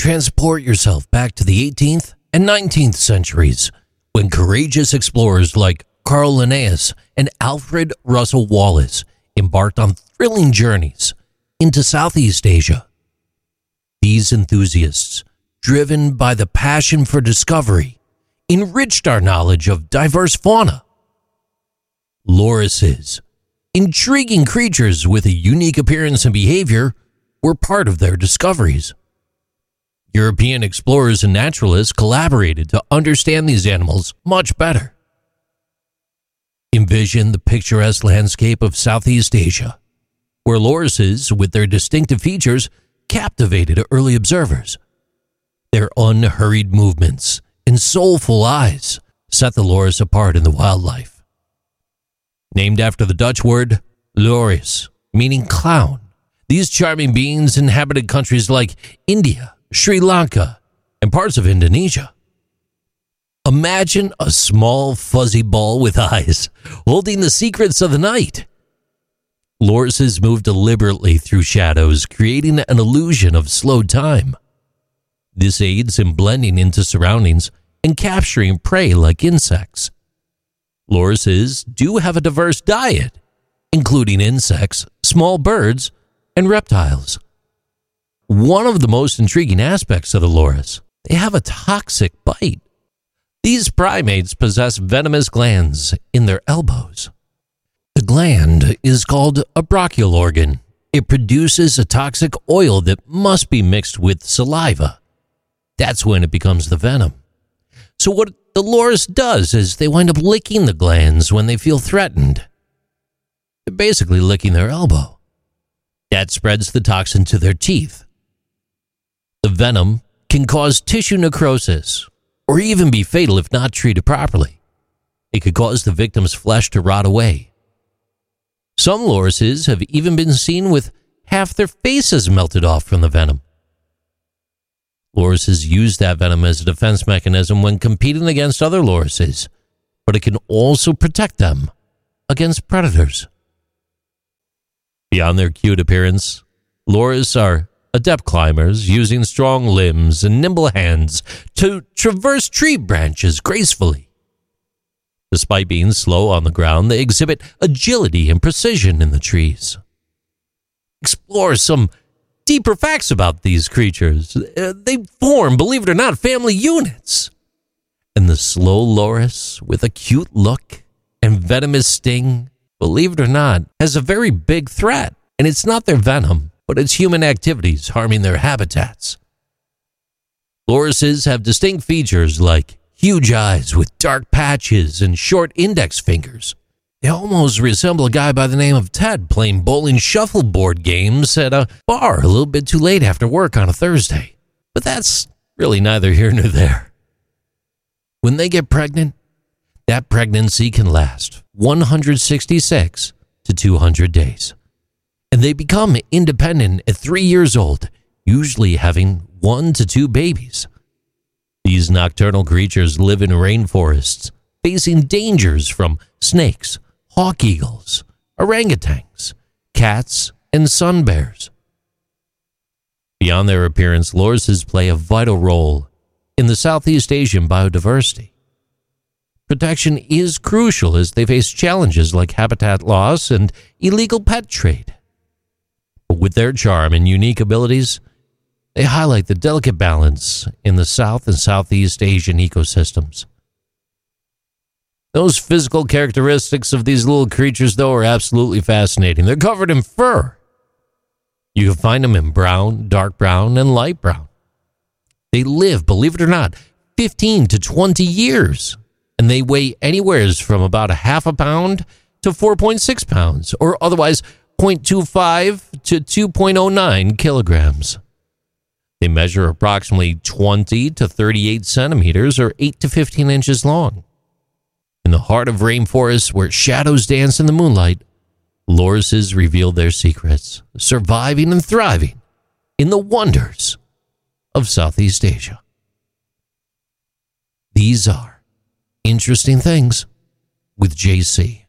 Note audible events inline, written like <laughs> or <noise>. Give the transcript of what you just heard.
Transport yourself back to the 18th and 19th centuries when courageous explorers like Carl Linnaeus and Alfred Russel Wallace embarked on thrilling journeys into Southeast Asia. These enthusiasts, driven by the passion for discovery, enriched our knowledge of diverse fauna. Lorises, intriguing creatures with a unique appearance and behavior, were part of their discoveries. European explorers and naturalists collaborated to understand these animals much better. Envision the picturesque landscape of Southeast Asia, where lorises, with their distinctive features, captivated early observers. Their unhurried movements and soulful eyes set the loris apart in the wildlife. Named after the Dutch word loris, meaning clown, these charming beings inhabited countries like India, Sri Lanka, and parts of Indonesia. Imagine a small fuzzy ball with <laughs> eyes holding the secrets of the night. Lorises move deliberately through shadows, creating an illusion of slowed time. This aids in blending into surroundings and capturing prey like insects. Lorises do have a diverse diet, including insects, small birds, and reptiles. One of the most intriguing aspects of the loris, they have a toxic bite. These primates possess venomous glands in their elbows. The gland is called a brachial organ. It produces a toxic oil that must be mixed with saliva. That's when it becomes the venom. So, what the loris does is they wind up licking the glands when they feel threatened. They're basically licking their elbow. That spreads the toxin to their teeth. The venom can cause tissue necrosis or even be fatal if not treated properly. It could cause the victim's flesh to rot away. Some lorises have even been seen with half their faces melted off from the venom. Lorises use that venom as a defense mechanism when competing against other lorises, but it can also protect them against predators. Beyond their cute appearance, loris are adept climbers using strong limbs and nimble hands to traverse tree branches gracefully. Despite being slow on the ground, they exhibit agility and precision in the trees. Explore some deeper facts about these creatures. Uh, they form, believe it or not, family units. And the slow loris, with a cute look and venomous sting, believe it or not, has a very big threat. And it's not their venom, but it's human activities harming their habitats. Lorises have distinct features like huge eyes with dark patches and short index fingers. They almost resemble a guy by the name of Ted playing bowling shuffleboard games at a bar a little bit too late after work on a Thursday. But that's really neither here nor there. When they get pregnant, that pregnancy can last 166 to 200 days and they become independent at three years old, usually having one to two babies. These nocturnal creatures live in rainforests, facing dangers from snakes, hawk eagles, orangutans, cats, and sun bears. Beyond their appearance, lorises play a vital role in the Southeast Asian biodiversity. Protection is crucial as they face challenges like habitat loss and illegal pet trade. With their charm and unique abilities, they highlight the delicate balance in the South and Southeast Asian ecosystems. Those physical characteristics of these little creatures, though, are absolutely fascinating. They're covered in fur. You can find them in brown, dark brown, and light brown. They live, believe it or not, 15 to 20 years, and they weigh anywhere from about a half a pound to 4.6 pounds, or otherwise 0.25 to 2.09 kilograms. They measure approximately 20 to 38 centimeters or 8 to 15 inches long. In the heart of rainforests where shadows dance in the moonlight, lorises reveal their secrets, surviving and thriving in the wonders of Southeast Asia. These are interesting things with JC.